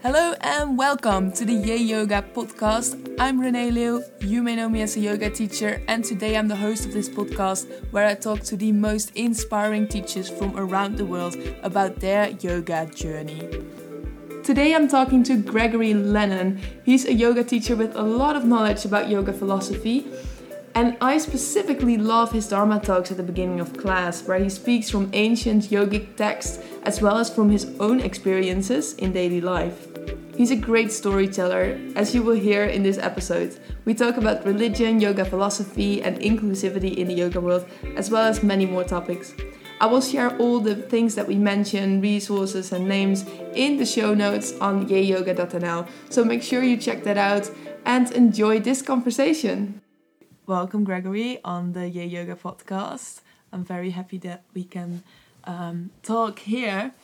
Hello and welcome to the Yay Yoga podcast. I'm Renee Leeuw. You may know me as a yoga teacher, and today I'm the host of this podcast where I talk to the most inspiring teachers from around the world about their yoga journey. Today I'm talking to Gregory Lennon. He's a yoga teacher with a lot of knowledge about yoga philosophy. And I specifically love his Dharma talks at the beginning of class, where he speaks from ancient yogic texts as well as from his own experiences in daily life. He's a great storyteller, as you will hear in this episode. We talk about religion, yoga philosophy, and inclusivity in the yoga world, as well as many more topics. I will share all the things that we mention, resources, and names in the show notes on yayyoga.nl. So make sure you check that out and enjoy this conversation. Welcome, Gregory, on the Yay Yoga podcast. I'm very happy that we can um, talk here.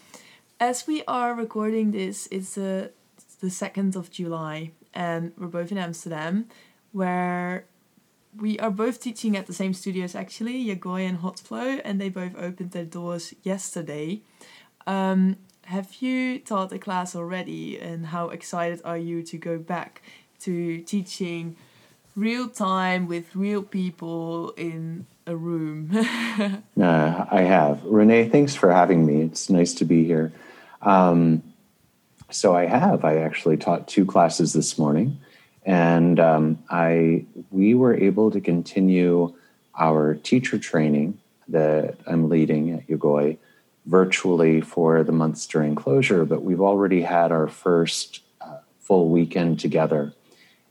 As we are recording this, it's uh, the 2nd of July, and we're both in Amsterdam, where we are both teaching at the same studios actually, Yagoi and Hotflow, and they both opened their doors yesterday. Um, have you taught a class already, and how excited are you to go back to teaching? Real time with real people in a room. uh, I have. Renee, thanks for having me. It's nice to be here. Um, so I have. I actually taught two classes this morning, and um, I we were able to continue our teacher training that I'm leading at Yogoi virtually for the months during closure. But we've already had our first uh, full weekend together,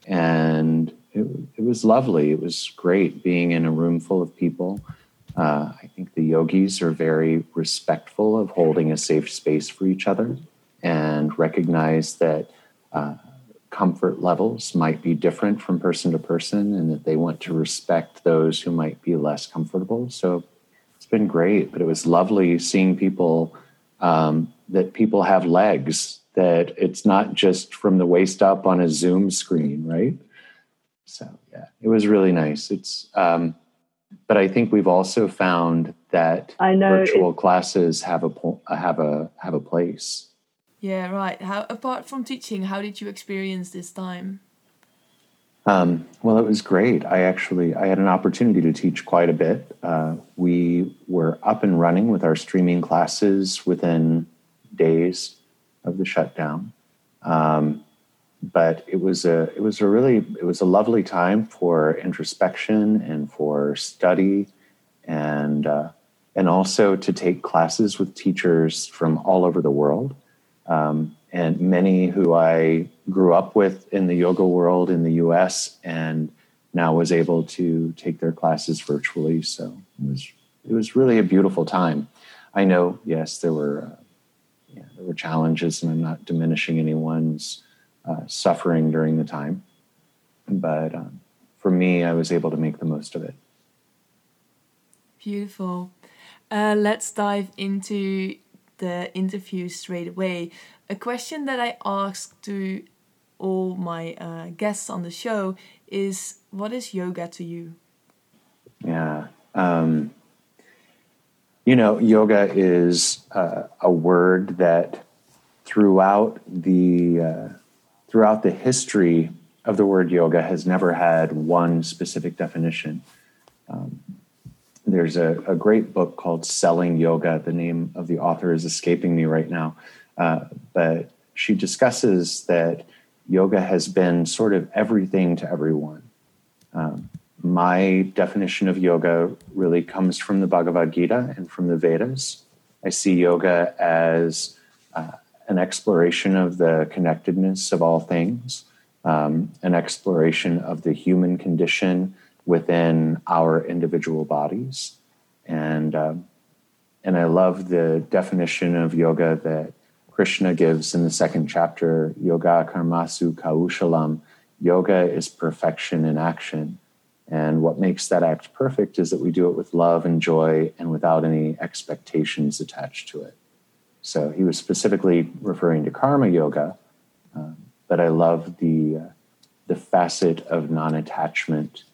and it, it was lovely. It was great being in a room full of people. Uh, I think the yogis are very respectful of holding a safe space for each other and recognize that uh, comfort levels might be different from person to person and that they want to respect those who might be less comfortable. So it's been great, but it was lovely seeing people um, that people have legs, that it's not just from the waist up on a Zoom screen, right? So yeah, it was really nice. It's, um, but I think we've also found that I know virtual classes have a have a have a place. Yeah, right. How apart from teaching, how did you experience this time? Um, well, it was great. I actually I had an opportunity to teach quite a bit. Uh, we were up and running with our streaming classes within days of the shutdown. Um, but it was a it was a really it was a lovely time for introspection and for study and uh, and also to take classes with teachers from all over the world um, and many who I grew up with in the yoga world in the U.S. and now was able to take their classes virtually. So it was it was really a beautiful time. I know, yes, there were uh, yeah, there were challenges, and I'm not diminishing anyone's uh, suffering during the time. But um, for me, I was able to make the most of it. Beautiful. Uh, let's dive into the interview straight away. A question that I ask to all my uh, guests on the show is what is yoga to you? Yeah. Um, you know, yoga is uh, a word that throughout the uh, throughout the history of the word yoga has never had one specific definition. Um, there's a, a, great book called Selling Yoga. The name of the author is escaping me right now. Uh, but she discusses that yoga has been sort of everything to everyone. Um, my definition of yoga really comes from the Bhagavad Gita and from the Vedas. I see yoga as uh, an exploration of the connectedness of all things, um, an exploration of the human condition within our individual bodies, and um, and I love the definition of yoga that Krishna gives in the second chapter. Yoga karmasu kaushalam. Yoga is perfection in action. And what makes that act perfect is that we do it with love and joy and without any expectations attached to it. So he was specifically referring to karma yoga, um, but I love the uh, the facet of non-attachment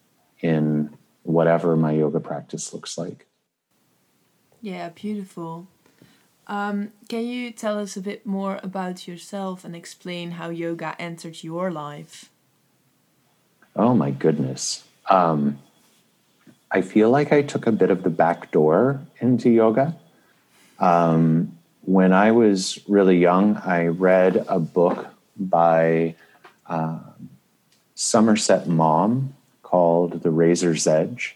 in whatever my yoga practice looks like. Yeah, beautiful. Um, can you tell us a bit more about yourself and explain how yoga entered your life? Oh my goodness. Um, I feel like I took a bit of the back door into yoga. Um, when I was really young, I read a book by uh, Somerset Maugham called The Razor's Edge.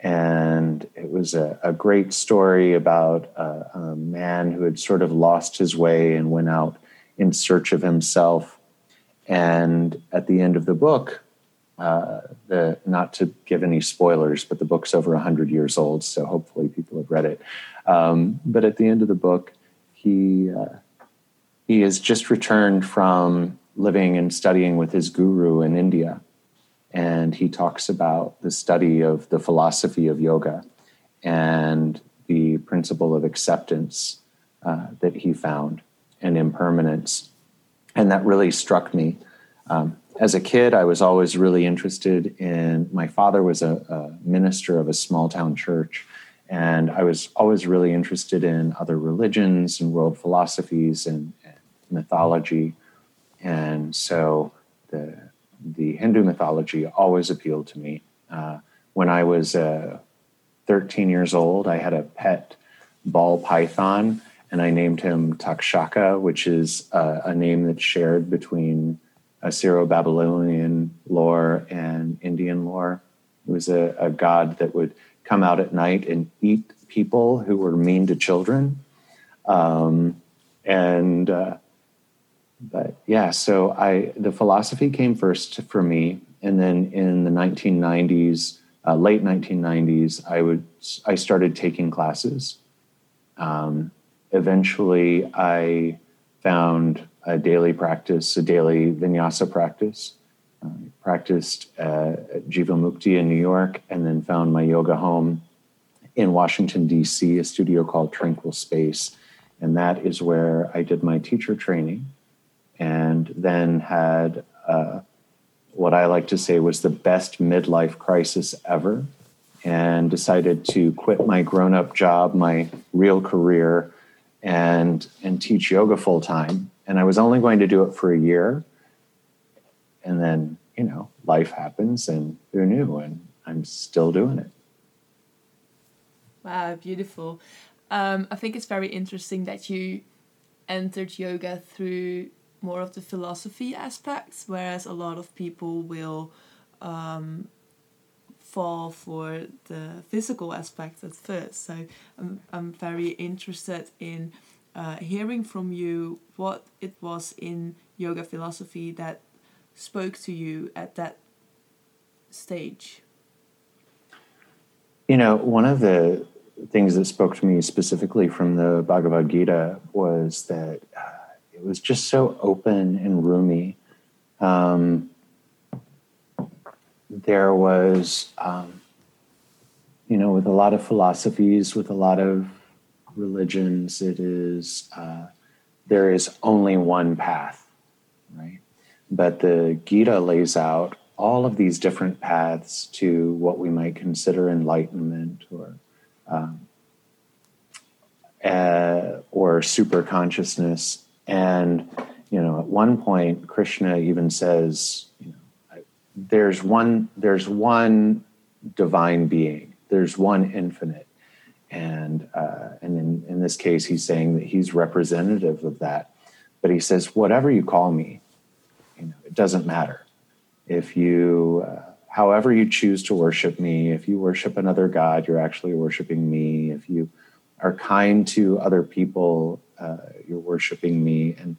And it was a, a great story about a, a man who had sort of lost his way and went out in search of himself. And at the end of the book, uh, the not to give any spoilers, but the book's over hundred years old, so hopefully people have read it. Um, but at the end of the book, he uh, he has just returned from living and studying with his guru in India, and he talks about the study of the philosophy of yoga and the principle of acceptance uh, that he found and impermanence, and that really struck me. Um, as a kid, I was always really interested in. My father was a, a, minister of a small town church, and I was always really interested in other religions and world philosophies and, and mythology. And so the the Hindu mythology always appealed to me. Uh, when I was uh, 13 years old, I had a pet ball python, and I named him Takshaka, which is uh, a name that's shared between Assyro Babylonian lore and Indian lore. It was a, a, god that would come out at night and eat people who were mean to children. Um, and, uh, but yeah, so I, the philosophy came first for me. And then in the 1990s, uh, late 1990s, I would, I started taking classes. Um, eventually I found a daily practice, a daily vinyasa practice. I practiced uh, at Jivamukti in New York and then found my yoga home in Washington, D.C., a studio called Tranquil Space. And that is where I did my teacher training and then had uh, what I like to say was the best midlife crisis ever and decided to quit my grown up job, my real career, and, and teach yoga full time and I was only going to do it for a year. And then, you know, life happens and who knew? And I'm still doing it. Wow, beautiful. Um, I think it's very interesting that you entered yoga through more of the philosophy aspects, whereas a lot of people will um, fall for the physical aspects at first. So I'm, I'm very interested in uh, hearing from you what it was in yoga philosophy that spoke to you at that stage. You know, one of the things that spoke to me specifically from the Bhagavad Gita was that uh, it was just so open and roomy. Um, there was, um, you know, with a lot of philosophies, with a lot of religions, it is uh, there is only one path, right? But the Gita lays out all of these different paths to what we might consider enlightenment or um, uh, or super consciousness. And you know, at one point, Krishna even says, you know, there's one there's one divine being, there's one infinite, and uh, and in, in this case he's saying that he's representative of that. But he says whatever you call me you know it doesn't matter. If you uh, however you choose to worship me if you worship another god you're actually worshiping me. If you are kind to other people uh, you're worshiping me. And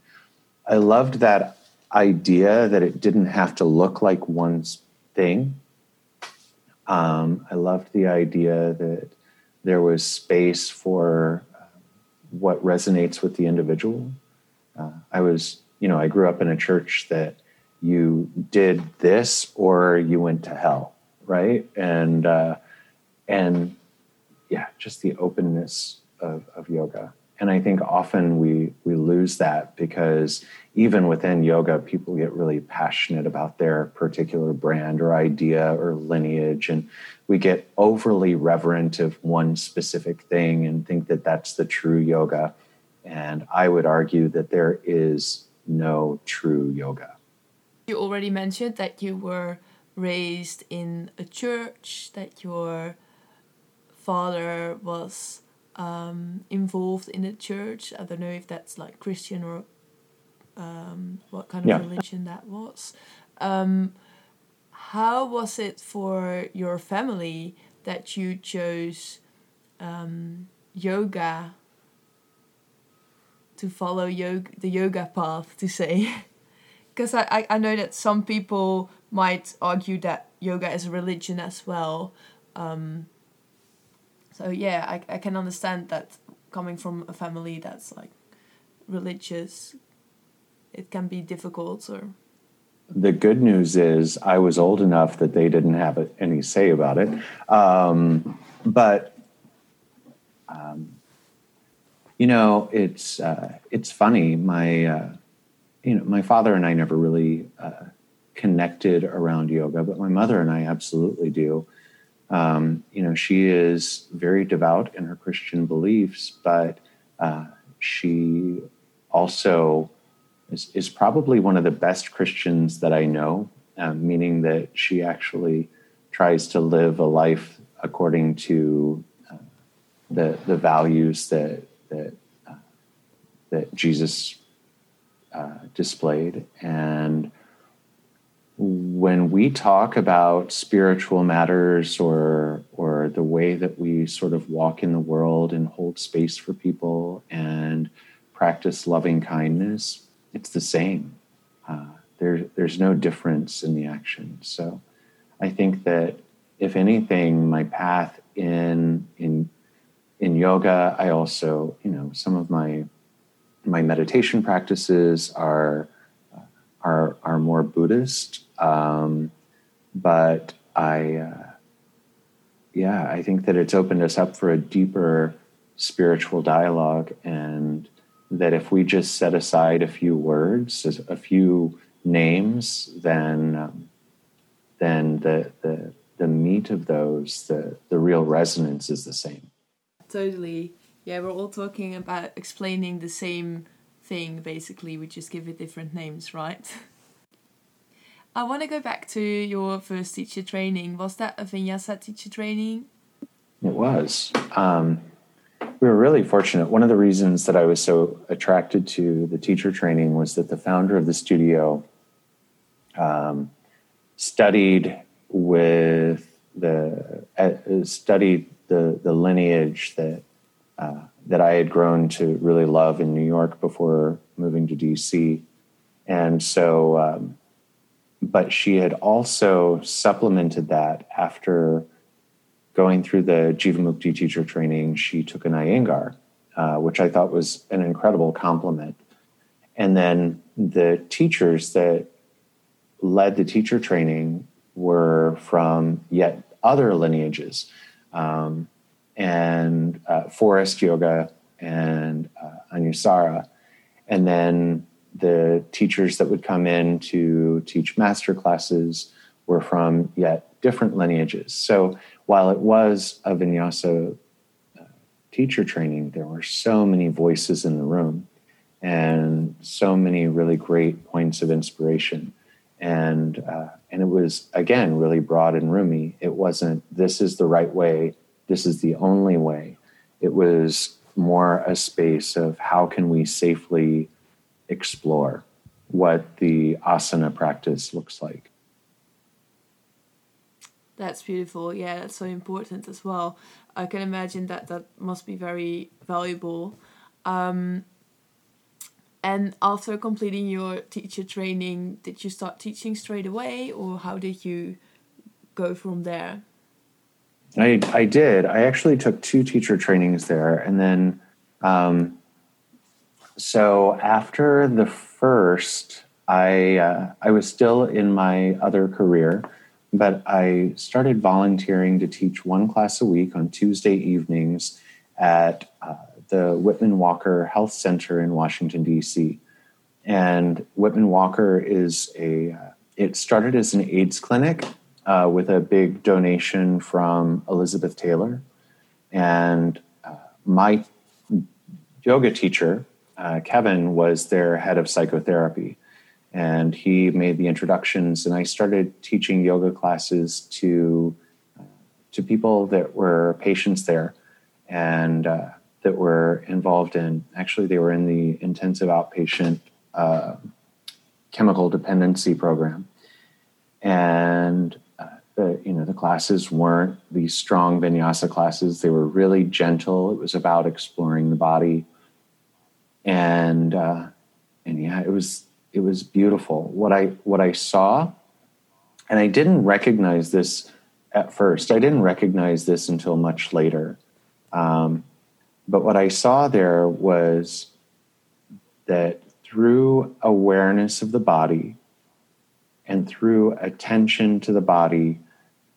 i loved that idea that it didn't have to look like one thing. Um, i loved the idea that there was space for uh, what resonates with the individual. Uh, I was, you know, I grew up in a church that you did this or you went to hell, right? And uh, and yeah, just the openness of, of yoga. And I think often we we lose that because even within yoga, people get really passionate about their particular brand or idea or lineage. And we get overly reverent of one specific thing and think that that's the true yoga. And I would argue that there is no true yoga. You already mentioned that you were raised in a church, that your father was um, involved in the church. I don't know if that's like Christian or um, what kind of yeah. religion that was. Um, how was it for your family that you chose um, yoga to follow yoga, the yoga path, to say? Because I, I, I know that some people might argue that yoga is a religion as well. Um, so yeah, I, I can understand that coming from a family that's like religious, it can be difficult or the good news is I was old enough that they didn't have any say about it. Um, but um, you know, it's uh, it's funny. My uh, you know, my father and I never really uh, connected around yoga, but my mother and I absolutely do. Um, you know, she is very devout in her Christian beliefs, but uh, she also is, is probably one of the best Christians that I know, um, meaning that she actually tries to live a life according to uh, the the values that that uh, that Jesus uh, displayed. And when we talk about spiritual matters or or the way that we sort of walk in the world and hold space for people and practice loving kindness it's the same. Uh, there, there's no difference in the action. So I think that if anything, my path in in in yoga, I also, you know, some of my my meditation practices are are are more Buddhist, um, but I, uh, yeah, I think that it's opened us up for a deeper spiritual dialogue and that if we just set aside a few words, a few names, then um, then the, the the meat of those, the the real resonance is the same. Totally. Yeah, we're all talking about explaining the same thing basically, we just give it different names, right? I want to go back to your first teacher training. Was that a vinyasa teacher training? It was. Um, we were really fortunate. One of the reasons that I was so attracted to the teacher training was that the founder of the studio um, studied with the uh, studied the the lineage that uh, that I had grown to really love in New York before moving to DC, and so. Um, but she had also supplemented that after going through the Jivamukti teacher training, she took an Iyengar, uh, which I thought was an incredible compliment. And then the teachers that led the teacher training were from yet other lineages, um, and uh, Forest Yoga and uh, Anusara. And then the teachers that would come in to teach master classes were from yet different lineages. So while it was a vinyasa uh, teacher training, there were so many voices in the room and so many really great points of inspiration. And uh, and it was again really broad and roomy. It wasn't this is the right way, this is the only way. It was more a space of how can we safely explore what the asana practice looks like. That's beautiful. Yeah, that's so important as well. I can imagine that that must be very valuable. Um, and after completing your teacher training, did you start teaching straight away, or how did you go from there? I I did. I actually took two teacher trainings there, and then, um, so after the first, I uh, I was still in my other career but I started volunteering to teach one class a week on Tuesday evenings at uh, the Whitman Walker Health Center in Washington, D.C. And Whitman Walker is a, uh, it started as an AIDS clinic uh, with a big donation from Elizabeth Taylor. And uh, my yoga teacher uh, Kevin was their head of psychotherapy, and he made the introductions. And I started teaching yoga classes to uh, to people that were patients there, and uh, that were involved in. Actually, they were in the intensive outpatient uh, chemical dependency program, and uh, the you know the classes weren't these strong vinyasa classes. They were really gentle. It was about exploring the body and uh, and yeah, it was it was beautiful. What I what I saw, and I didn't recognize this at first. I didn't recognize this until much later. Um, but what I saw there was that through awareness of the body and through attention to the body,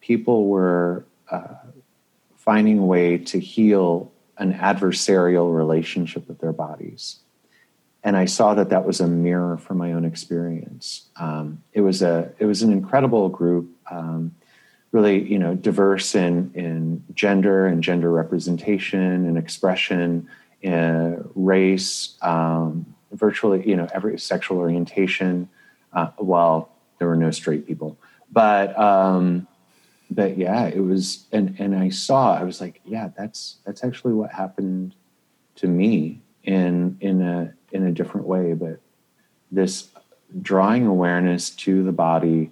people were uh, finding a way to heal an adversarial relationship with their bodies. And I saw that that was a mirror for my own experience. Um, it was a it was an incredible group, um, really you know diverse in in gender and gender representation and expression, in uh, race, um, virtually you know every sexual orientation. Uh, well, there were no straight people, but um, but yeah, it was, and and I saw, I was like, yeah, that's that's actually what happened to me in in a in a different way. But this drawing awareness to the body,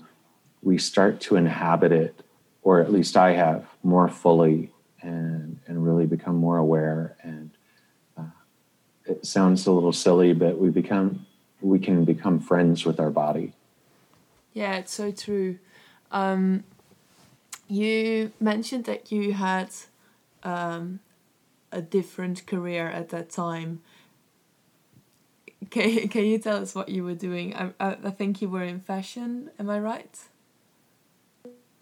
we start to inhabit it, or at least I have more fully, and and really become more aware. And uh, it sounds a little silly, but we become we can become friends with our body. Yeah, it's so true. Um, you mentioned that you had um, a different career at that time. Can, can you tell us what you were doing? I, I, I think you were in fashion, am I right?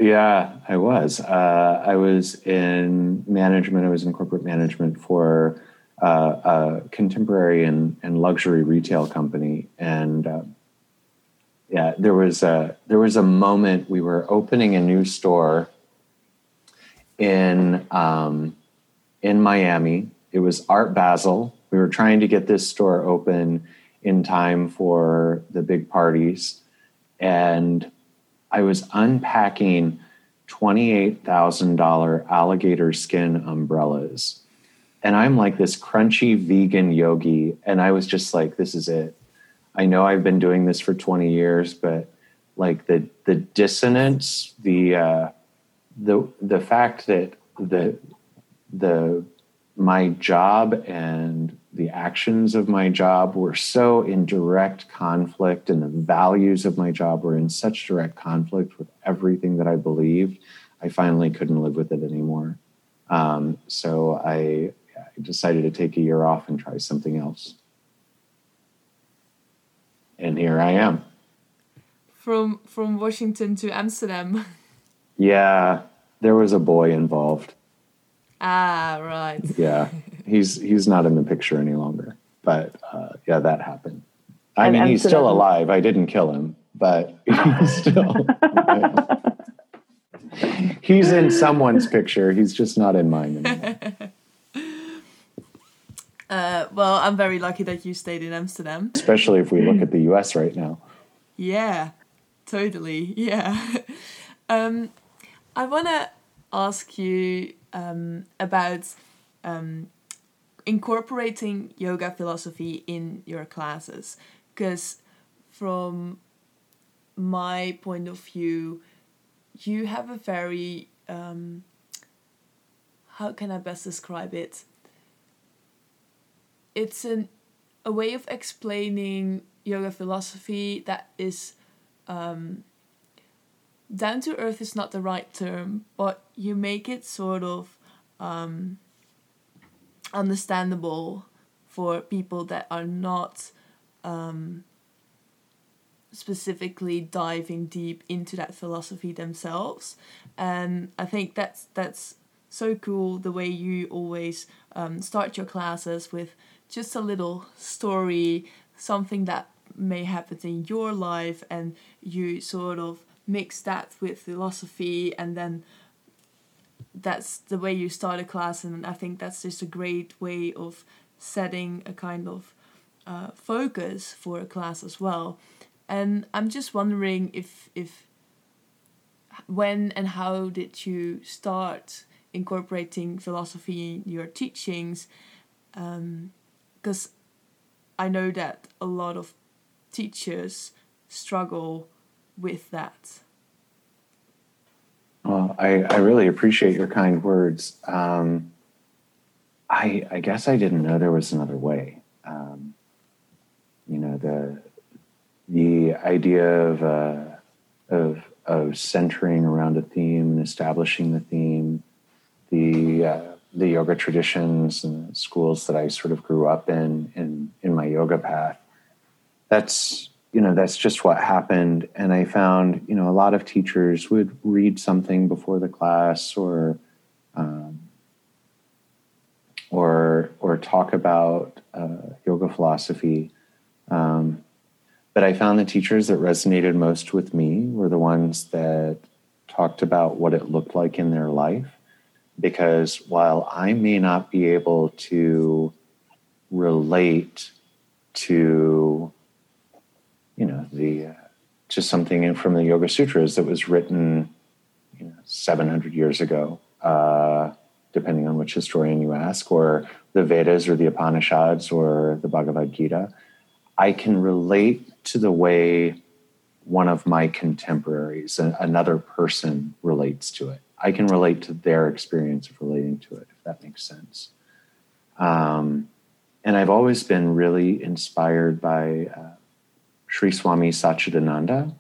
Yeah, I was. Uh, I was in management, I was in corporate management for uh, a contemporary and, and luxury retail company. And uh, yeah, there was a there was a moment we were opening a new store in um, in Miami. It was Art Basel. We were trying to get this store open in time for the big parties, and I was unpacking twenty-eight thousand dollar alligator skin umbrellas, and I'm like this crunchy vegan yogi, and I was just like, "This is it." I know I've been doing this for 20 years, but like the the dissonance, the uh, the the fact that the the my job and the actions of my job were so in direct conflict and the values of my job were in such direct conflict with everything that I believed, I finally couldn't live with it anymore. Um, so I, I decided to take a year off and try something else and here I am. From from Washington to Amsterdam. Yeah, there was a boy involved. Ah, right. Yeah, he's he's not in the picture any longer. But uh, yeah, that happened. I and mean, he's still alive. I didn't kill him, but he's still. he's in someone's picture. He's just not in mine anymore. Uh, well, I'm very lucky that you stayed in Amsterdam. Especially if we look at the US right now. Yeah, totally. Yeah. um, I want to ask you um, about um, incorporating yoga philosophy in your classes. Because from my point of view you have a very um, how can i best describe it? It's an a way of explaining yoga philosophy that is um, down to earth is not the right term, but you make it sort of um, understandable for people that are not um, specifically diving deep into that philosophy themselves. And I think that's that's so cool the way you always um, start your classes with just a little story, something that may happen in your life, and you sort of mix that with philosophy, and then that's the way you start a class. And I think that's just a great way of setting a kind of uh, focus for a class as well. And I'm just wondering if if when and how did you start incorporating philosophy in your teachings? Because um, I know that a lot of teachers struggle with that. I, I really appreciate your kind words. Um, I, I guess I didn't know there was another way. Um, you know, the the idea of uh, of of centering around a theme and establishing the theme, the uh, the yoga traditions and schools that I sort of grew up in in in my yoga path. That's you know that's just what happened, and I found you know a lot of teachers would read something before the class or. Um, or or talk about uh, yoga philosophy, um, but I found the teachers that resonated most with me were the ones that talked about what it looked like in their life. Because while I may not be able to relate to, you know, the uh, to something from the Yoga Sutras that was written, you know, 700 years ago, uh, depending on which historian you ask, or the Vedas or the Upanishads or the Bhagavad Gita, I can relate to the way one of my contemporaries, another person, relates to it. I can relate to their experience of relating to it, if that makes sense. Um, and I've always been really inspired by uh, Sri Swami Satchidananda.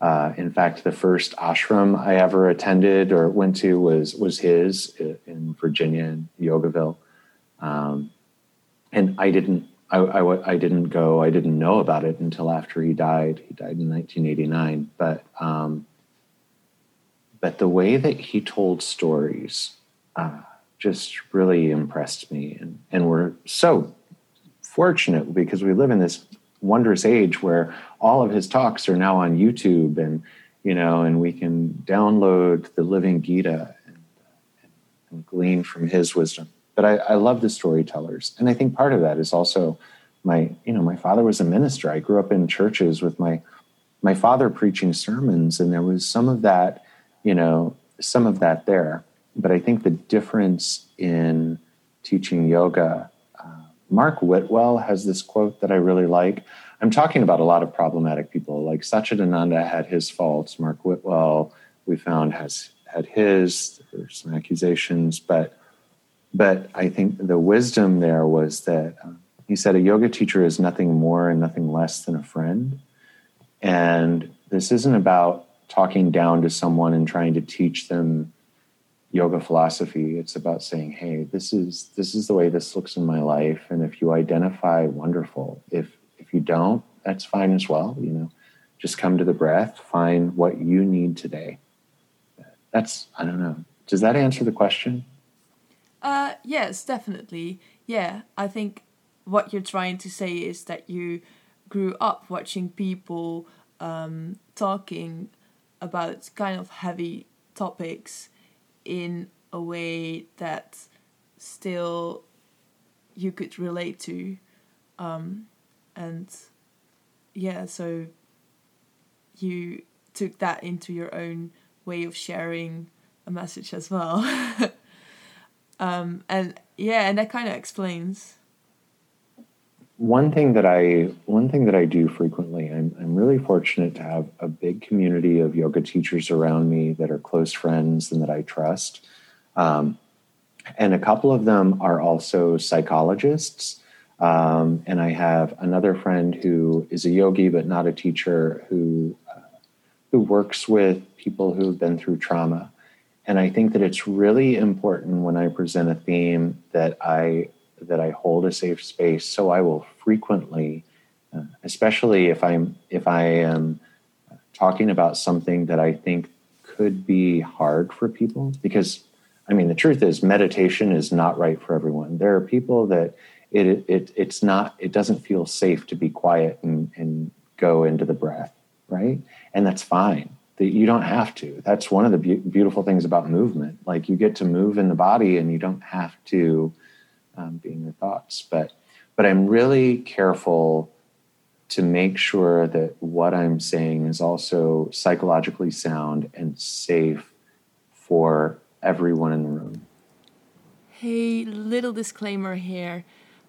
Uh, in fact, the first ashram I ever attended or went to was was his in Virginia, in Yogaville, um, and I didn't I, I, I, didn't go, I didn't know about it until after he died. He died in 1989. But, um, but the way that he told stories uh, just really impressed me. And, and we're so fortunate because we live in this wondrous age where all of his talks are now on YouTube and, you know, and we can download the Living Gita and, and, and glean from his wisdom. But I, I love the storytellers. And i think part of that is also my you know my father was a minister. I grew up in churches with my my father preaching sermons and there was some of that you know some of that there. But i think the difference in teaching yoga mark whitwell has this quote that i really like i'm talking about a lot of problematic people like satchidananda had his faults mark whitwell we found has had his there's some accusations but but I think the wisdom there was that uh, he said a yoga teacher is nothing more and nothing less than a friend. And this isn't about talking down to someone and trying to teach them yoga philosophy. It's about saying, hey, this is this is the way this looks in my life. And if you identify, wonderful. If if you don't, that's fine as well. You know, just come to the breath, find what you need today. That's I don't know. Does that answer the question? Uh, yes, definitely. Yeah, I think what you're trying to say is that you grew up watching people um, talking about kind of heavy topics in a way that still you could relate to. Um, and yeah, so you took that into your own way of sharing a message as well. Um, and yeah, and that kind of explains. One thing that I one thing that I do frequently, I'm I'm really fortunate to have a big community of yoga teachers around me that are close friends and that I trust. Um, and a couple of them are also psychologists. Um, and I have another friend who is a yogi but not a teacher who uh, who works with people who've been through trauma. And I think that it's really important when I present a theme that I that I hold a safe space. So I will frequently, uh, especially if I'm if I am talking about something that I think could be hard for people, because I mean the truth is meditation is not right for everyone. There are people that it it it's not it doesn't feel safe to be quiet and and go into the breath, right? And that's fine that you don't have to. That's one of the be- beautiful things about movement. Like you get to move in the body and you don't have to um, be in your thoughts. But but I'm really careful to make sure that what I'm saying is also psychologically sound and safe for everyone in the room. Hey, little disclaimer here.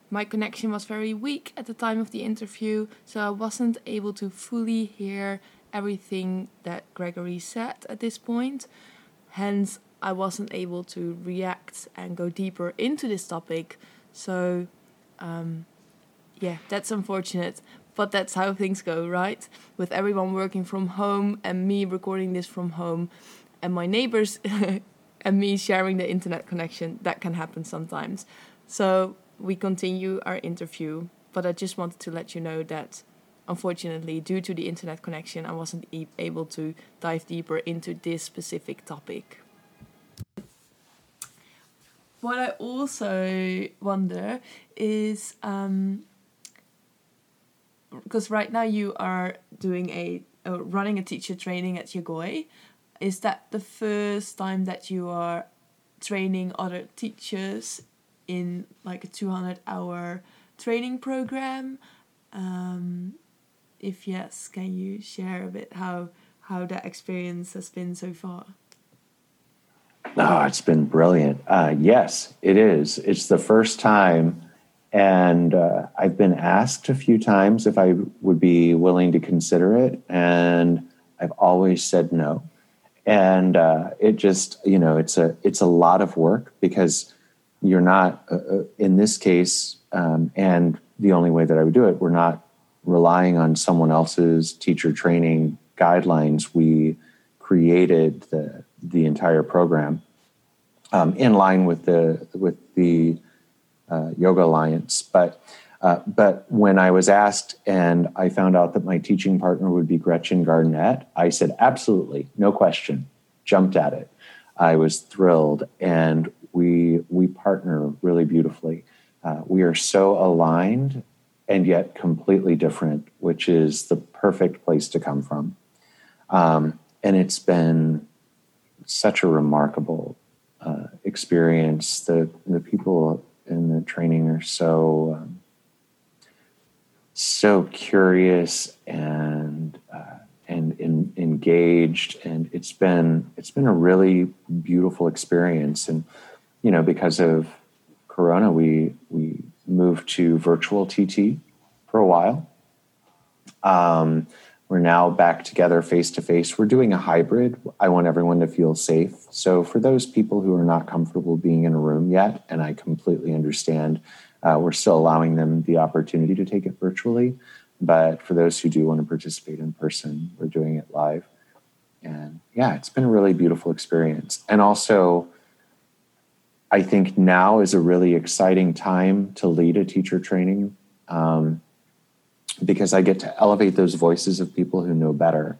My connection was very weak at the time of the interview, so I wasn't able to fully hear everything that Gregory said at this point. Hence, I wasn't able to react and go deeper into this topic. So, um, yeah, that's unfortunate, but that's how things go, right? With everyone working from home and me recording this from home, and my neighbors and me sharing the internet connection, that can happen sometimes. So, we continue our interview, but I just wanted to let you know that unfortunately, due to the internet connection, I wasn't e able to dive deeper into this specific topic. What I also wonder is um, because right now you are doing a uh, running a teacher training at Yagoi. Is that the first time that you are training other teachers in like a 200 hour training program? Um, if yes, can you share a bit how how that experience has been so far? Oh, it's been brilliant. Uh, yes, it is. It's the first time, and uh, I've been asked a few times if I would be willing to consider it, and I've always said no. And uh, it just, you know, it's a it's a lot of work because you're not uh, uh, in this case, um, and the only way that I would do it, we're not relying on someone else's teacher training guidelines, we created the the entire program um, in line with the with the uh, Yoga Alliance. But uh, but when I was asked and I found out that my teaching partner would be Gretchen Garnett, I said absolutely, no question, jumped at it. I was thrilled, and we we partner really beautifully. Uh, we are so aligned and yet completely different, which is the perfect place to come from. Um, and it's been such a remarkable uh, experience. The the people in the training are so um, so curious and uh, and in, engaged, and it's been it's been a really beautiful experience. And you know, because of Corona, we we moved to virtual TT for a while. Um, we're now back together face to face. We're doing a hybrid. I want everyone to feel safe. So, for those people who are not comfortable being in a room yet, and I completely understand, uh, we're still allowing them the opportunity to take it virtually. But for those who do want to participate in person, we're doing it live. And yeah, it's been a really beautiful experience. And also, I think now is a really exciting time to lead a teacher training um, because I get to elevate those voices of people who know better.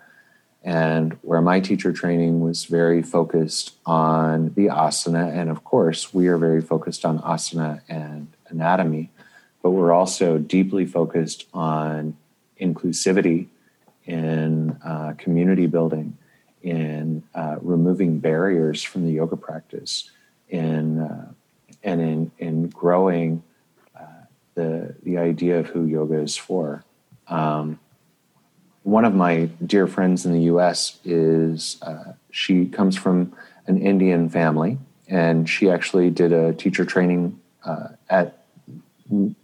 And where my teacher training was very focused on the asana, and of course, we are very focused on asana and anatomy, but we're also deeply focused on inclusivity in uh, community building, in uh, removing barriers from the yoga practice in uh, and in in growing uh, the the idea of who yoga is for. Um, one of my dear friends in the U.S. is uh, she comes from an Indian family, and she actually did a teacher training uh, at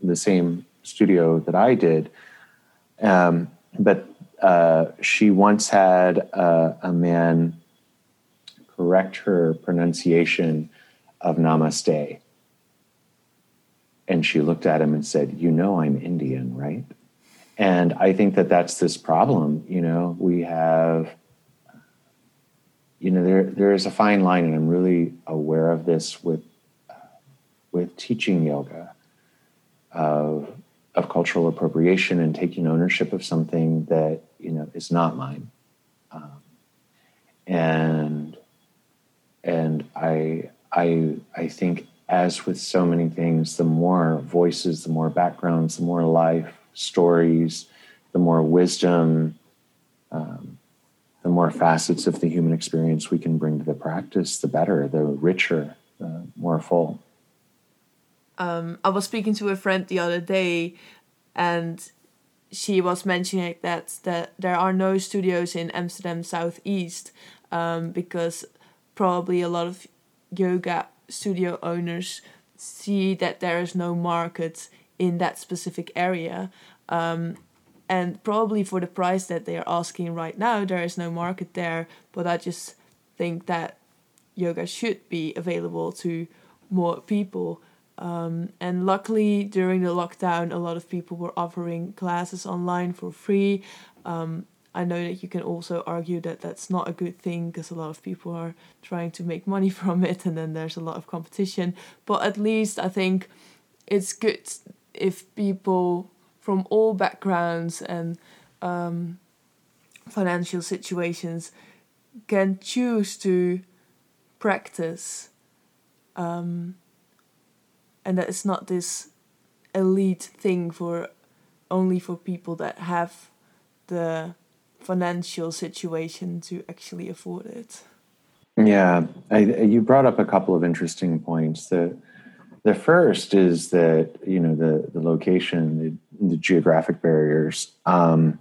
the same studio that I did. Um, but uh, she once had a, a man correct her pronunciation of namaste. And she looked at him and said, You know, I'm Indian, right? And I think that that's this problem. You know, we have, you know, there, there is a fine line, and I'm really aware of this with, uh, with teaching yoga of, of cultural appropriation and taking ownership of something that, you know, is not mine. Um, and, and I, I I think as with so many things, the more voices, the more backgrounds, the more life stories, the more wisdom, um, the more facets of the human experience we can bring to the practice, the better, the richer, the more full. um, I was speaking to a friend the other day, and she was mentioning that that there are no studios in Amsterdam Southeast um, because probably a lot of yoga studio owners see that there is no market in that specific area. Um, and probably for the price that they are asking right now, there is no market there. But I just think that yoga should be available to more people. Um, and luckily, during the lockdown, a lot of people were offering classes online for free. Um, I know that you can also argue that that's not a good thing because a lot of people are trying to make money from it and then there's a lot of competition. But at least I think it's good if people from all backgrounds and um, financial situations can choose to practice um, and that it's not this elite thing for only for people that have the financial situation to actually afford it. Yeah, I, you brought up a couple of interesting points. The the first is that you know the the location, the, the geographic barriers, um,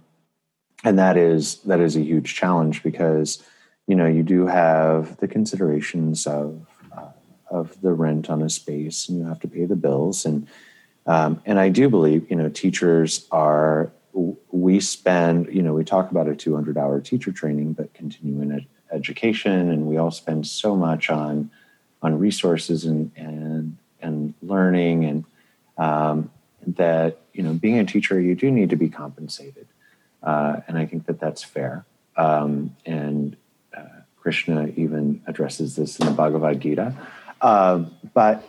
and that is that is a huge challenge because you know you do have the considerations of uh, of the rent on a space, and you have to pay the bills, and um, and I do believe you know teachers are we spend, you know, we talk about a 200 hour teacher training, but continuing ed- education, and we all spend so much on on resources and and and learning, and um, that you know, being a teacher, you do need to be compensated, uh, and I think that that's fair. Um, and uh, Krishna even addresses this in the Bhagavad Gita, uh, but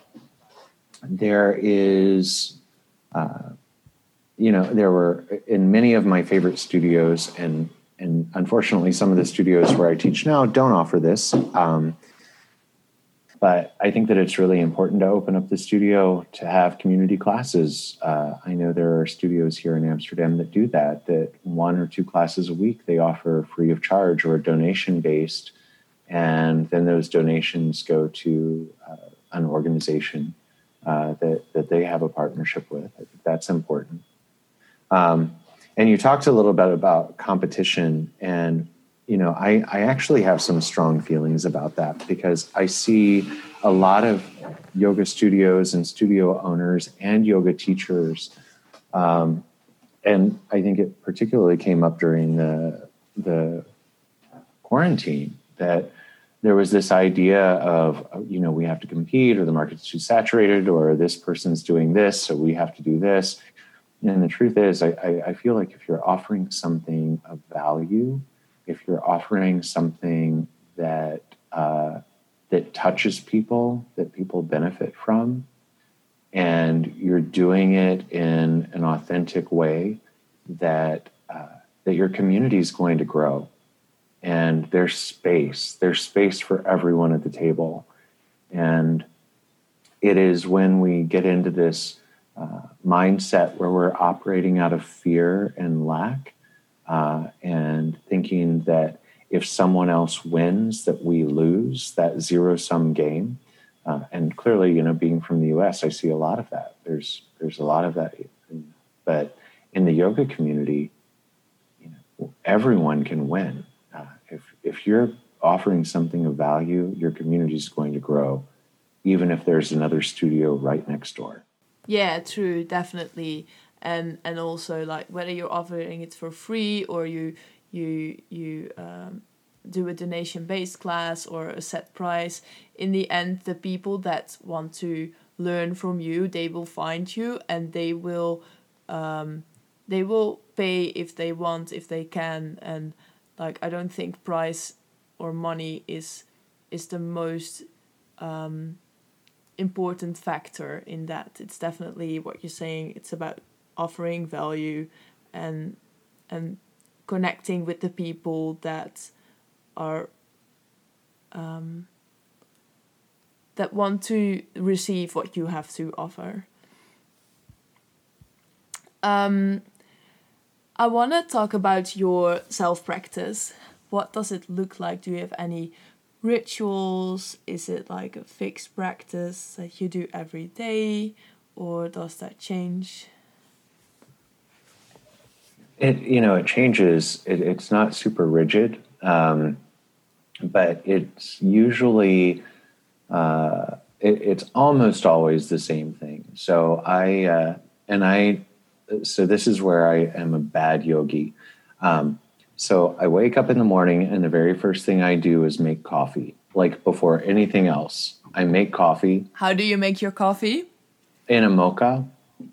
there is. Uh, you know, there were in many of my favorite studios, and and unfortunately, some of the studios where I teach now don't offer this. Um, but I think that it's really important to open up the studio to have community classes. Uh, I know there are studios here in Amsterdam that do that. That one or two classes a week they offer free of charge or donation based, and then those donations go to uh, an organization uh, that that they have a partnership with. I think that's important. Um, and you talked a little bit about competition, and you know, I, I actually have some strong feelings about that because I see a lot of yoga studios and studio owners and yoga teachers. Um, and I think it particularly came up during the the quarantine that there was this idea of you know we have to compete or the market's too saturated or this person's doing this so we have to do this and the truth is, I, I, feel like if you're offering something of value, if you're offering something that uh, that touches people, that people benefit from, and you're doing it in an authentic way, that uh, that your community is going to grow, and there's space, there's space for everyone at the table, and it is when we get into this uh, mindset where we're operating out of fear and lack uh, and thinking that if someone else wins that we lose that zero sum game. Uh, and clearly you know being from the us i see a lot of that. There's there's a lot of that but in the yoga community you know everyone can win. Uh, if if you're offering something of value your community is going to grow even if there's another studio right next door. Yeah, true, definitely. And and also like whether you're offering it for free or you you you um, do a donation based class or a set price, in the end the people that want to learn from you, they will find you and they will um, they will pay if they want, if they can and like I don't think price or money is is the most um, important factor in that. It's definitely what you're saying. It's about offering value and and connecting with the people that are um, that want to receive what you have to offer. Um, I want to talk about your self practice. What does it look like? Do you have any rituals? Is it like a fixed practice that you do every day? or does that change? It you know it changes. It, it's not super rigid, um, but it's usually uh, it, it's almost always the same thing. So I uh, and I so this is where I am a bad yogi. Um, so I wake up in the morning and the very first thing I do is make coffee. Like before anything else, I make coffee. How do you make your coffee? In a moka.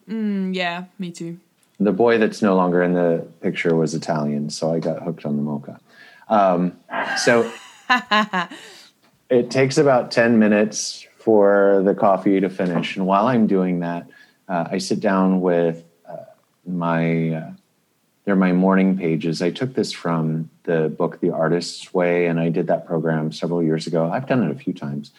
Mm, yeah, me too. The boy that's no longer in the picture was Italian, so I got hooked on the moka. Um, so it takes about 10 minutes for the coffee to finish. And while I'm doing that, uh, I sit down with uh, my uh, they're my morning pages. I took this from the book The Artist's Way, and I did that program several years ago. I've done it a few times.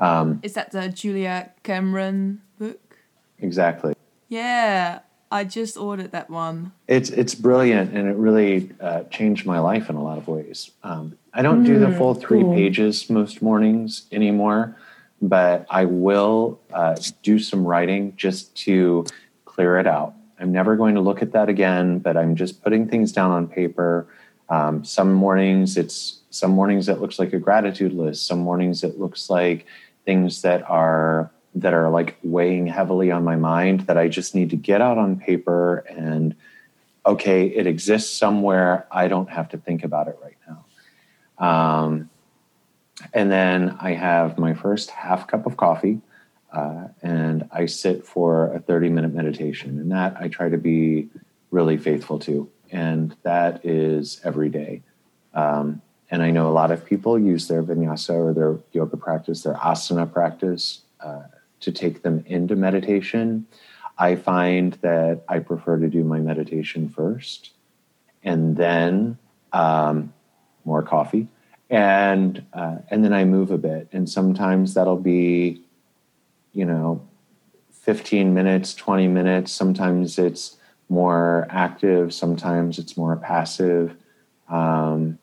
Um, Is that the Julia Cameron book? Exactly. Yeah, I just ordered that one. It's it's brilliant, and it really uh, changed my life in a lot of ways. Um, I don't mm, do the mm, full three cool. pages most mornings anymore, but I will uh, do some writing just to clear it out I'm never going to look at that again, but I'm just putting things down on paper. Um, some mornings it's some mornings it looks like a gratitude list. Some mornings it looks like things that are that are like weighing heavily on my mind that I just need to get out on paper and okay, it exists somewhere. I don't have to think about it right now. Um, and then I have my first half cup of coffee uh, and I sit for a 30 minute meditation. And that I try to be really faithful to. And that is every day. Um, and I know a lot of people use their vinyasa or their yoga practice, their asana practice, uh, to take them into meditation. I find that I prefer to do my meditation first and then um, more coffee. And uh, and then I move a bit, and sometimes that'll be you know 15 minutes 20 minutes. Sometimes it's more active. Sometimes it's more passive. Um,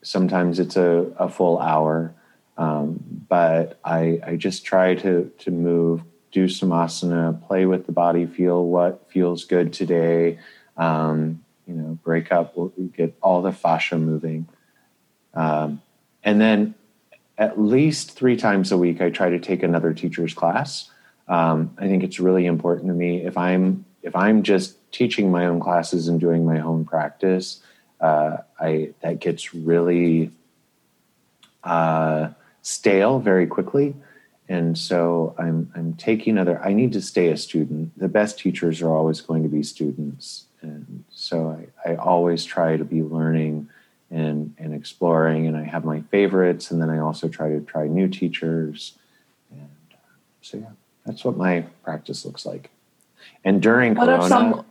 sometimes it's a, a full hour um, but I, I just try to to move do some asana play with the body feel what feels good today um, you know break up get all the fascia moving um, and then at least three times a week, I try to take another teacher's class. Um, I think it's really important to me if I'm if I'm just teaching my own classes and doing my own practice, uh, I that gets really uh, stale very quickly. And so I'm I'm taking other. I need to stay a student. The best teachers are always going to be students, and so I, I always try to be learning and and exploring and i have my favorites and then i also try to try new teachers and uh, so yeah that's what my practice looks like and during what corona some...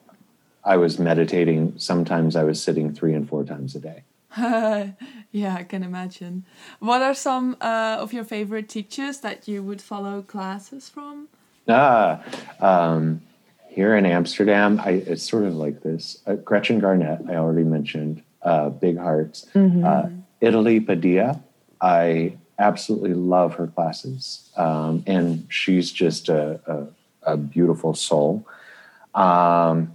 i was meditating sometimes i was sitting three and four times a day yeah i can imagine what are some uh, of your favorite teachers that you would follow classes from ah um, here in amsterdam I, it's sort of like this uh, gretchen garnett i already mentioned uh, Big Hearts. Mm-hmm. Uh, Italy Padilla, I absolutely love her classes, um, and she's just a, a, a beautiful soul. Um,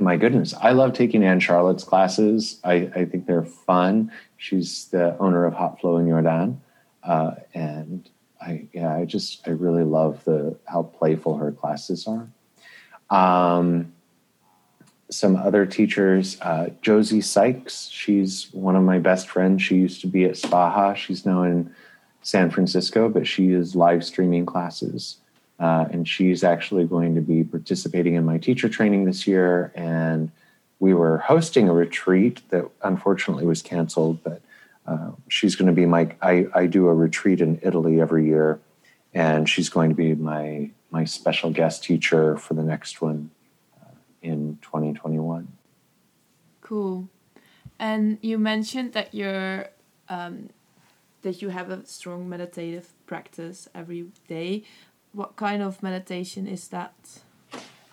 my goodness, I love taking Anne Charlotte's classes. I, I, think they're fun. She's the owner of Hot Flow in Jordaan, uh, and I yeah, I just I really love the how playful her classes are. Um, some other teachers. Uh, Josie Sykes, she's one of my best friends. She used to be at Spaha. She's now in San Francisco, but she is live streaming classes. Uh, and she's actually going to be participating in my teacher training this year. And we were hosting a retreat that unfortunately was canceled, but uh, she's going to be my. I, I do a retreat in Italy every year, and she's going to be my my special guest teacher for the next one in 2021. Cool. And you mentioned that you're um, that you have a strong meditative practice every day. What kind of meditation is that?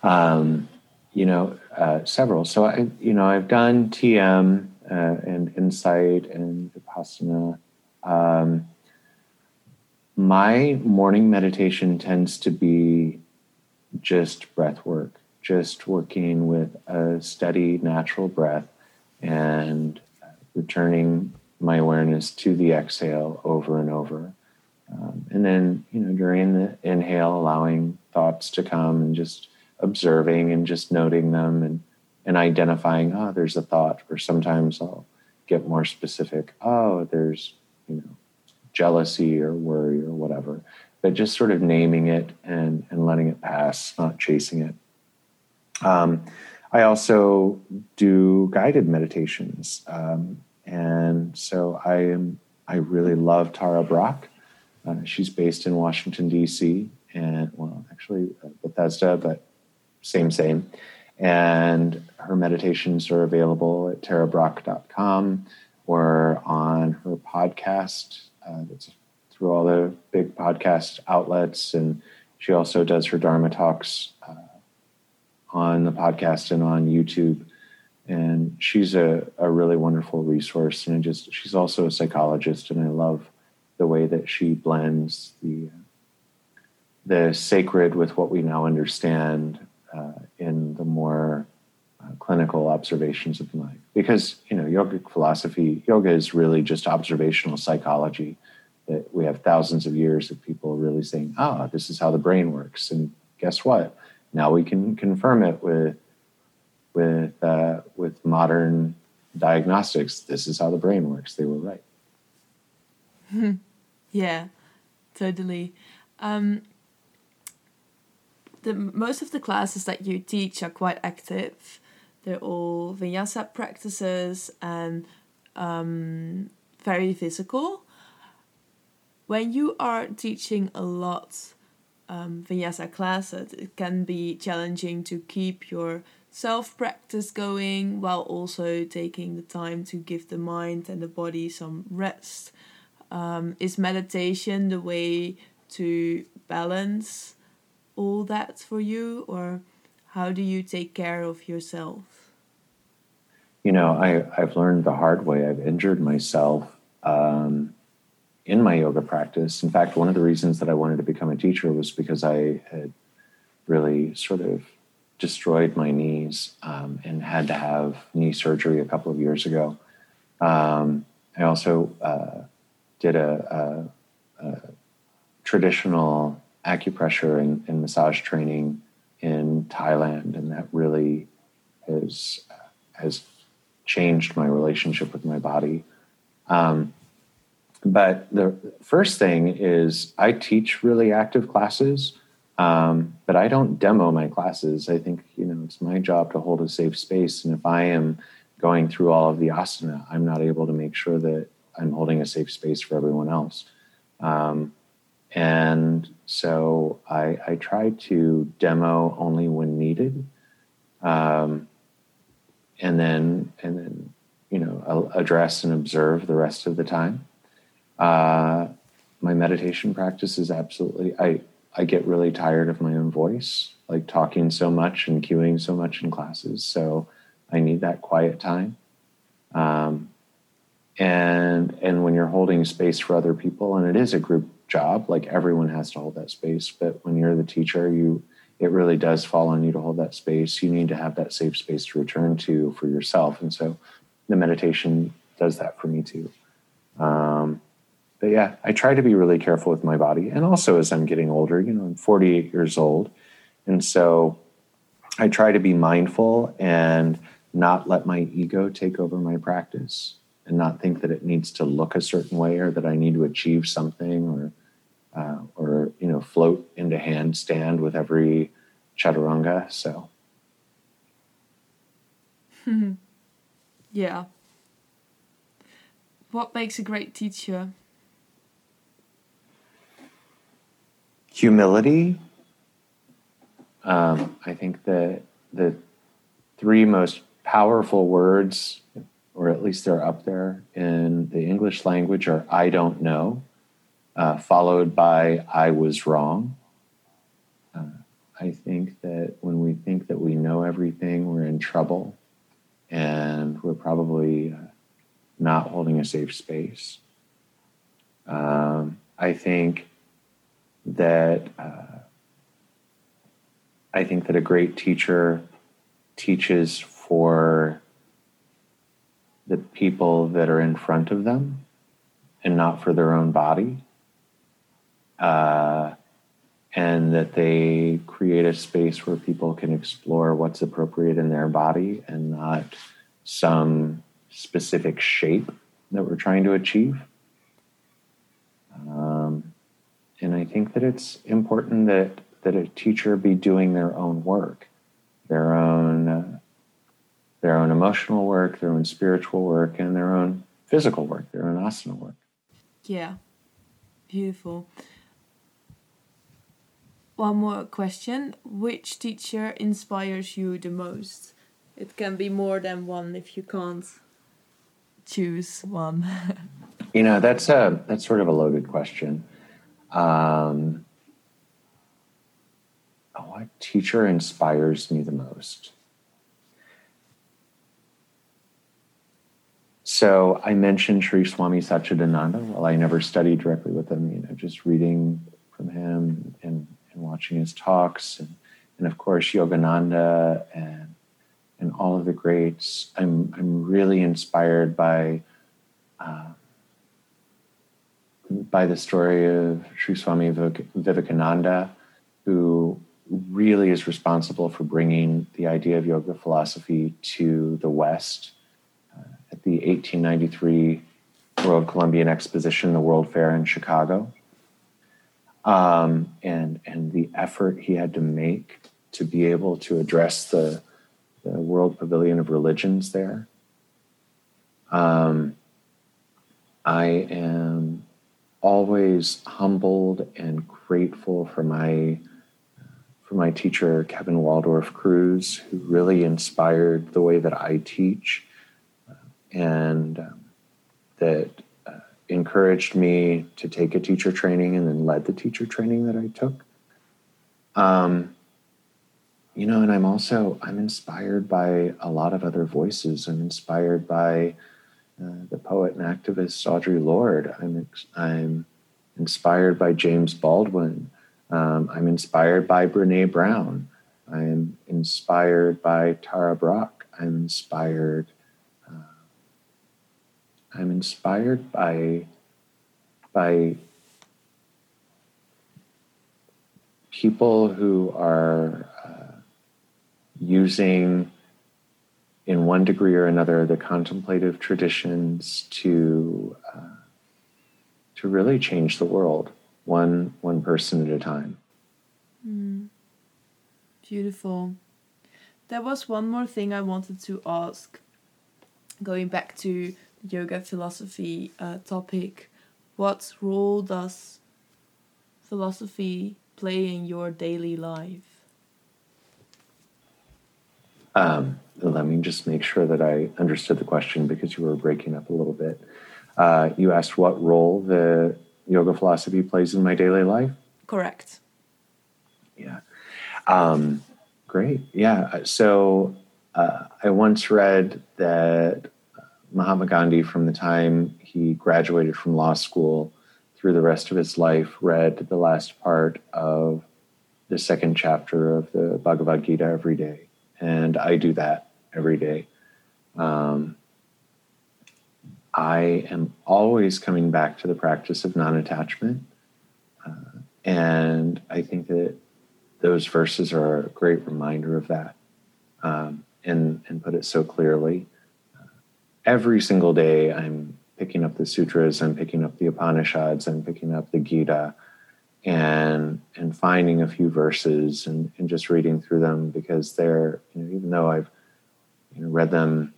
Um, you know, uh, several. So I, you know, I've done TM uh, and Insight and Vipassana. Um, my morning meditation tends to be just breath work, just working with a steady, natural breath and returning my awareness to the exhale over and over. Um, and then, you know, during the inhale, allowing thoughts to come and just observing and just noting them and, and identifying, oh, there's a thought. Or sometimes I'll get more specific, oh, there's, you know, jealousy or worry or whatever. But just sort of naming it and, and letting it pass, not chasing it. Um, I also do guided meditations. Um, and so I am, I really love Tara Brach. Uh, she's based in Washington, D.C., and well, actually uh, Bethesda, but same, same. And her meditations are available at tarabrach.com or on her podcast. Uh, through all the big podcast outlets. And she also does her Dharma talks uh, on the podcast and on YouTube. And she's a, a really wonderful resource. And just she's also a psychologist, and I love the way that she blends the the sacred with what we now understand uh, in the more uh, clinical observations of the mind. Because you know, yogic philosophy, yoga is really just observational psychology. That we have thousands of years of people really saying, "Ah, this is how the brain works," and guess what? Now we can confirm it with with uh, with modern diagnostics. This is how the brain works. They were right. Yeah, totally. Um, the most of the classes that you teach are quite active. They're all vinyasa practices and um, very physical. When you are teaching a lot um, vinyasa classes, it can be challenging to keep your self practice going while also taking the time to give the mind and the body some rest. Um, is meditation the way to balance all that for you, or how do you take care of yourself? You know, I, I've learned the hard way. I've injured myself um, in my yoga practice. In fact, one of the reasons that I wanted to become a teacher was because I had really sort of destroyed my knees um, and had to have knee surgery a couple of years ago. Um, I also uh, did a, a, a, traditional acupressure and, and, massage training in Thailand, and that really has has changed my relationship with my body. Um, but the first thing is I teach really active classes, um, but I don't demo my classes. I think you know it's my job to hold a safe space, and if I am going through all of the asana, I'm not able to make sure that I'm holding a safe space for everyone else. Um, and so I, I, try to demo only when needed, um, and then and then you know I'll address and observe the rest of the time. Uh, my meditation practice is absolutely I I get really tired of my own voice, like talking so much and cueing so much in classes. So I need that quiet time. Um, and and when you're holding space for other people, and it is a group job, like everyone has to hold that space. But when you're the teacher, you it really does fall on you to hold that space. You need to have that safe space to return to for yourself, and so the meditation does that for me too. Um, but yeah, I try to be really careful with my body. And also as I'm getting older, you know, I'm 48 years old. And so I try to be mindful and not let my ego take over my practice and not think that it needs to look a certain way or that I need to achieve something or uh, or you know float into handstand with every chaturanga. So yeah. What makes a great teacher? humility. Um, I think that the three most powerful words, or at least they're up there in the English language, are I don't know, uh, followed by I was wrong. Uh, I think that when we think that we know everything, we're in trouble and we're probably uh, not holding a safe space. Um, I think that uh, I think that a great teacher teaches for the people that are in front of them and not for their own body. Uh, and that they create a space where people can explore what's appropriate in their body and not some specific shape that we're trying to achieve. Um, and I think that it's important that that a teacher be doing their own work, their own uh, their own emotional work, their own spiritual work, and their own physical work, their own asana work. Yeah, beautiful. One more question: Which teacher inspires you the most? It can be more than one if you can't choose one. you know, that's a that's sort of a loaded question. Um, what teacher inspires me the most? So I mentioned Sri Swami Satchidananda. Well, I never studied directly with him, you know, just reading from him and, and watching his talks, and, and of course Yogananda and and all of the greats. I'm I'm really inspired by uh, by the story of Sri Swami Vivekananda, who really is responsible for bringing the idea of yoga philosophy to the West. The 1893 World Columbian Exposition, the World Fair in Chicago, um, and and the effort he had to make to be able to address the, the World Pavilion of Religions there. Um, I am always humbled and grateful for my for my teacher Kevin Waldorf Cruz, who really inspired the way that I teach, and um, that uh, encouraged me to take a teacher training and then led the teacher training that I took. Um, you know, and I'm also I'm inspired by a lot of other voices. I'm inspired by uh, the poet and activist Audre Lorde. I'm I'm inspired by James Baldwin. Um, I'm inspired by Brene Brown. I'm inspired by Tara Brach. I'm inspired. I'm inspired by by people who are uh, using in one degree or another the contemplative traditions to uh, to really change the world one one person at a time mm. beautiful there was one more thing i wanted to ask going back to yoga philosophy uh, topic what role does philosophy play in your daily life um, let me just make sure that I understood the question because you were breaking up a little bit. Uh, you asked what role the yoga philosophy plays in my daily life? Correct. Yeah. Um, great. Yeah. So uh, I once read that Mahatma Gandhi, from the time he graduated from law school through the rest of his life, read the last part of the second chapter of the Bhagavad Gita every day and I do that every day. Um, I am always coming back to the practice of non attachment. Uh, and I think that those verses are a great reminder of that um, and, and put it so clearly. Every single day, I'm picking up the sutras, I'm picking up the Upanishads, I'm picking up the Gita and and finding a few verses and, and just reading through them because they're you know even though I've you know read them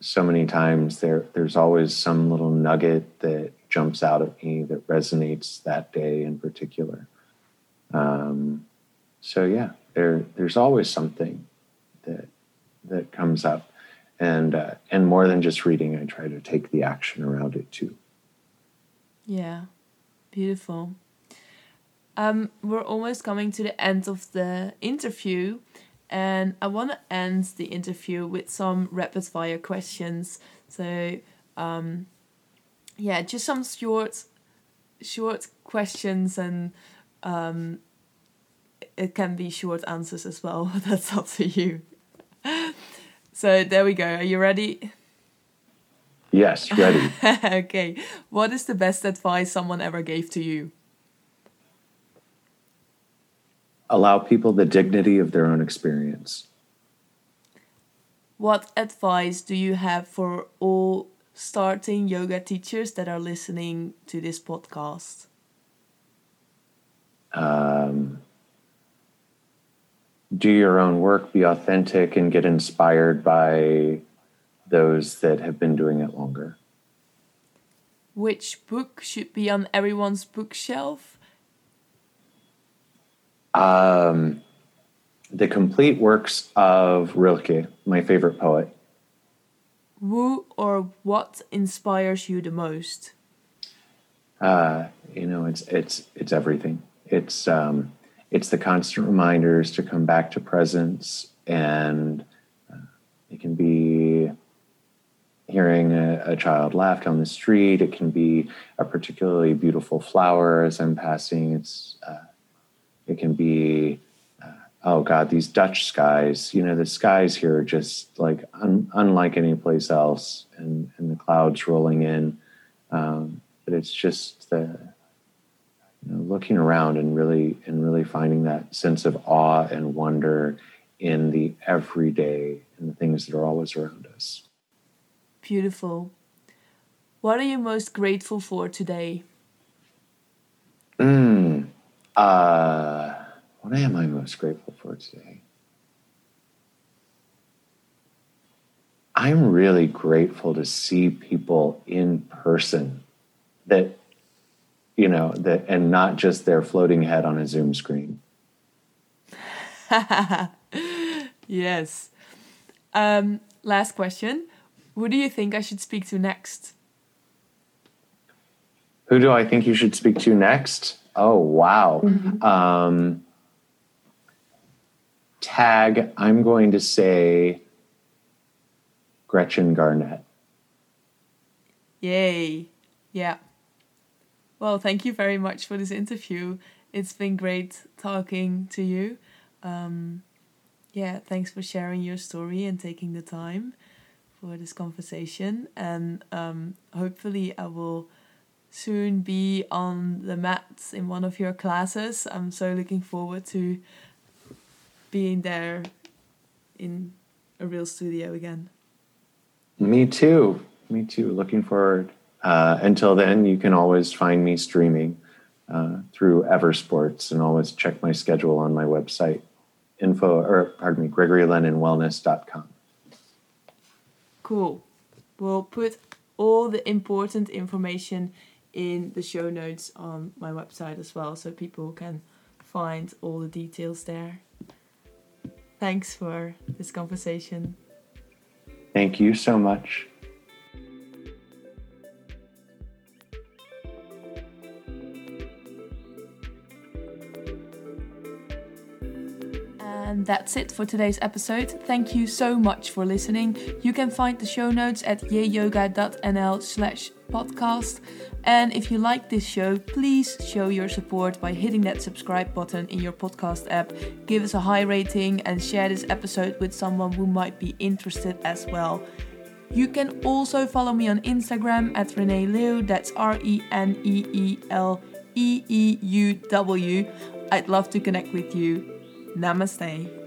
so many times there there's always some little nugget that jumps out at me that resonates that day in particular. Um, so yeah there there's always something that that comes up and uh, and more than just reading I try to take the action around it too yeah beautiful um, we're almost coming to the end of the interview, and I want to end the interview with some rapid fire questions. So, um, yeah, just some short, short questions, and um, it can be short answers as well. That's up to you. So there we go. Are you ready? Yes, ready. okay. What is the best advice someone ever gave to you? Allow people the dignity of their own experience. What advice do you have for all starting yoga teachers that are listening to this podcast? Um, do your own work, be authentic, and get inspired by those that have been doing it longer. Which book should be on everyone's bookshelf? Um, the complete works of Rilke, my favorite poet. Who or what inspires you the most? Uh, you know, it's it's it's everything. It's um, it's the constant reminders to come back to presence, and uh, it can be hearing a, a, child laugh down the street. It can be a particularly beautiful flower as I'm passing. It's uh, it can be uh, oh god, these Dutch skies. You know, the skies here are just like un, unlike any place else, and and the clouds rolling in. Um, but it's just the you know, looking around and really and really finding that sense of awe and wonder in the everyday and the things that are always around us. Beautiful. What are you most grateful for today? Mm, uh, what am I most grateful for today? I'm really grateful to see people in person that you know, that and not just their floating head on a Zoom screen. yes. Um, last question. Who do you think I should speak to next? Who do I think you should speak to next? Oh, wow. Mm-hmm. Um, tag, I'm going to say Gretchen Garnett. Yay. Yeah. Well, thank you very much for this interview. It's been great talking to you. Um, yeah, thanks for sharing your story and taking the time for this conversation. And um, hopefully, I will soon be on the mats in one of your classes. I'm so looking forward to being there in a real studio again. Me too. Me too. Looking forward. Uh, until then, you can always find me streaming uh, through Eversports and always check my schedule on my website, info, or pardon me, gregorylennonwellness.com. Cool. We'll put all the important information in the show notes on my website as well so people can find all the details there. Thanks for this conversation. Thank you so much. And that's it for today's episode. Thank you so much for listening. You can find the show notes at yayyoga.nl slash podcast. And if you like this show, please show your support by hitting that subscribe button in your podcast app. Give us a high rating and share this episode with someone who might be interested as well. You can also follow me on Instagram at Renee Leeuw, that's R E N E E L E E U W. I'd love to connect with you. Namaste.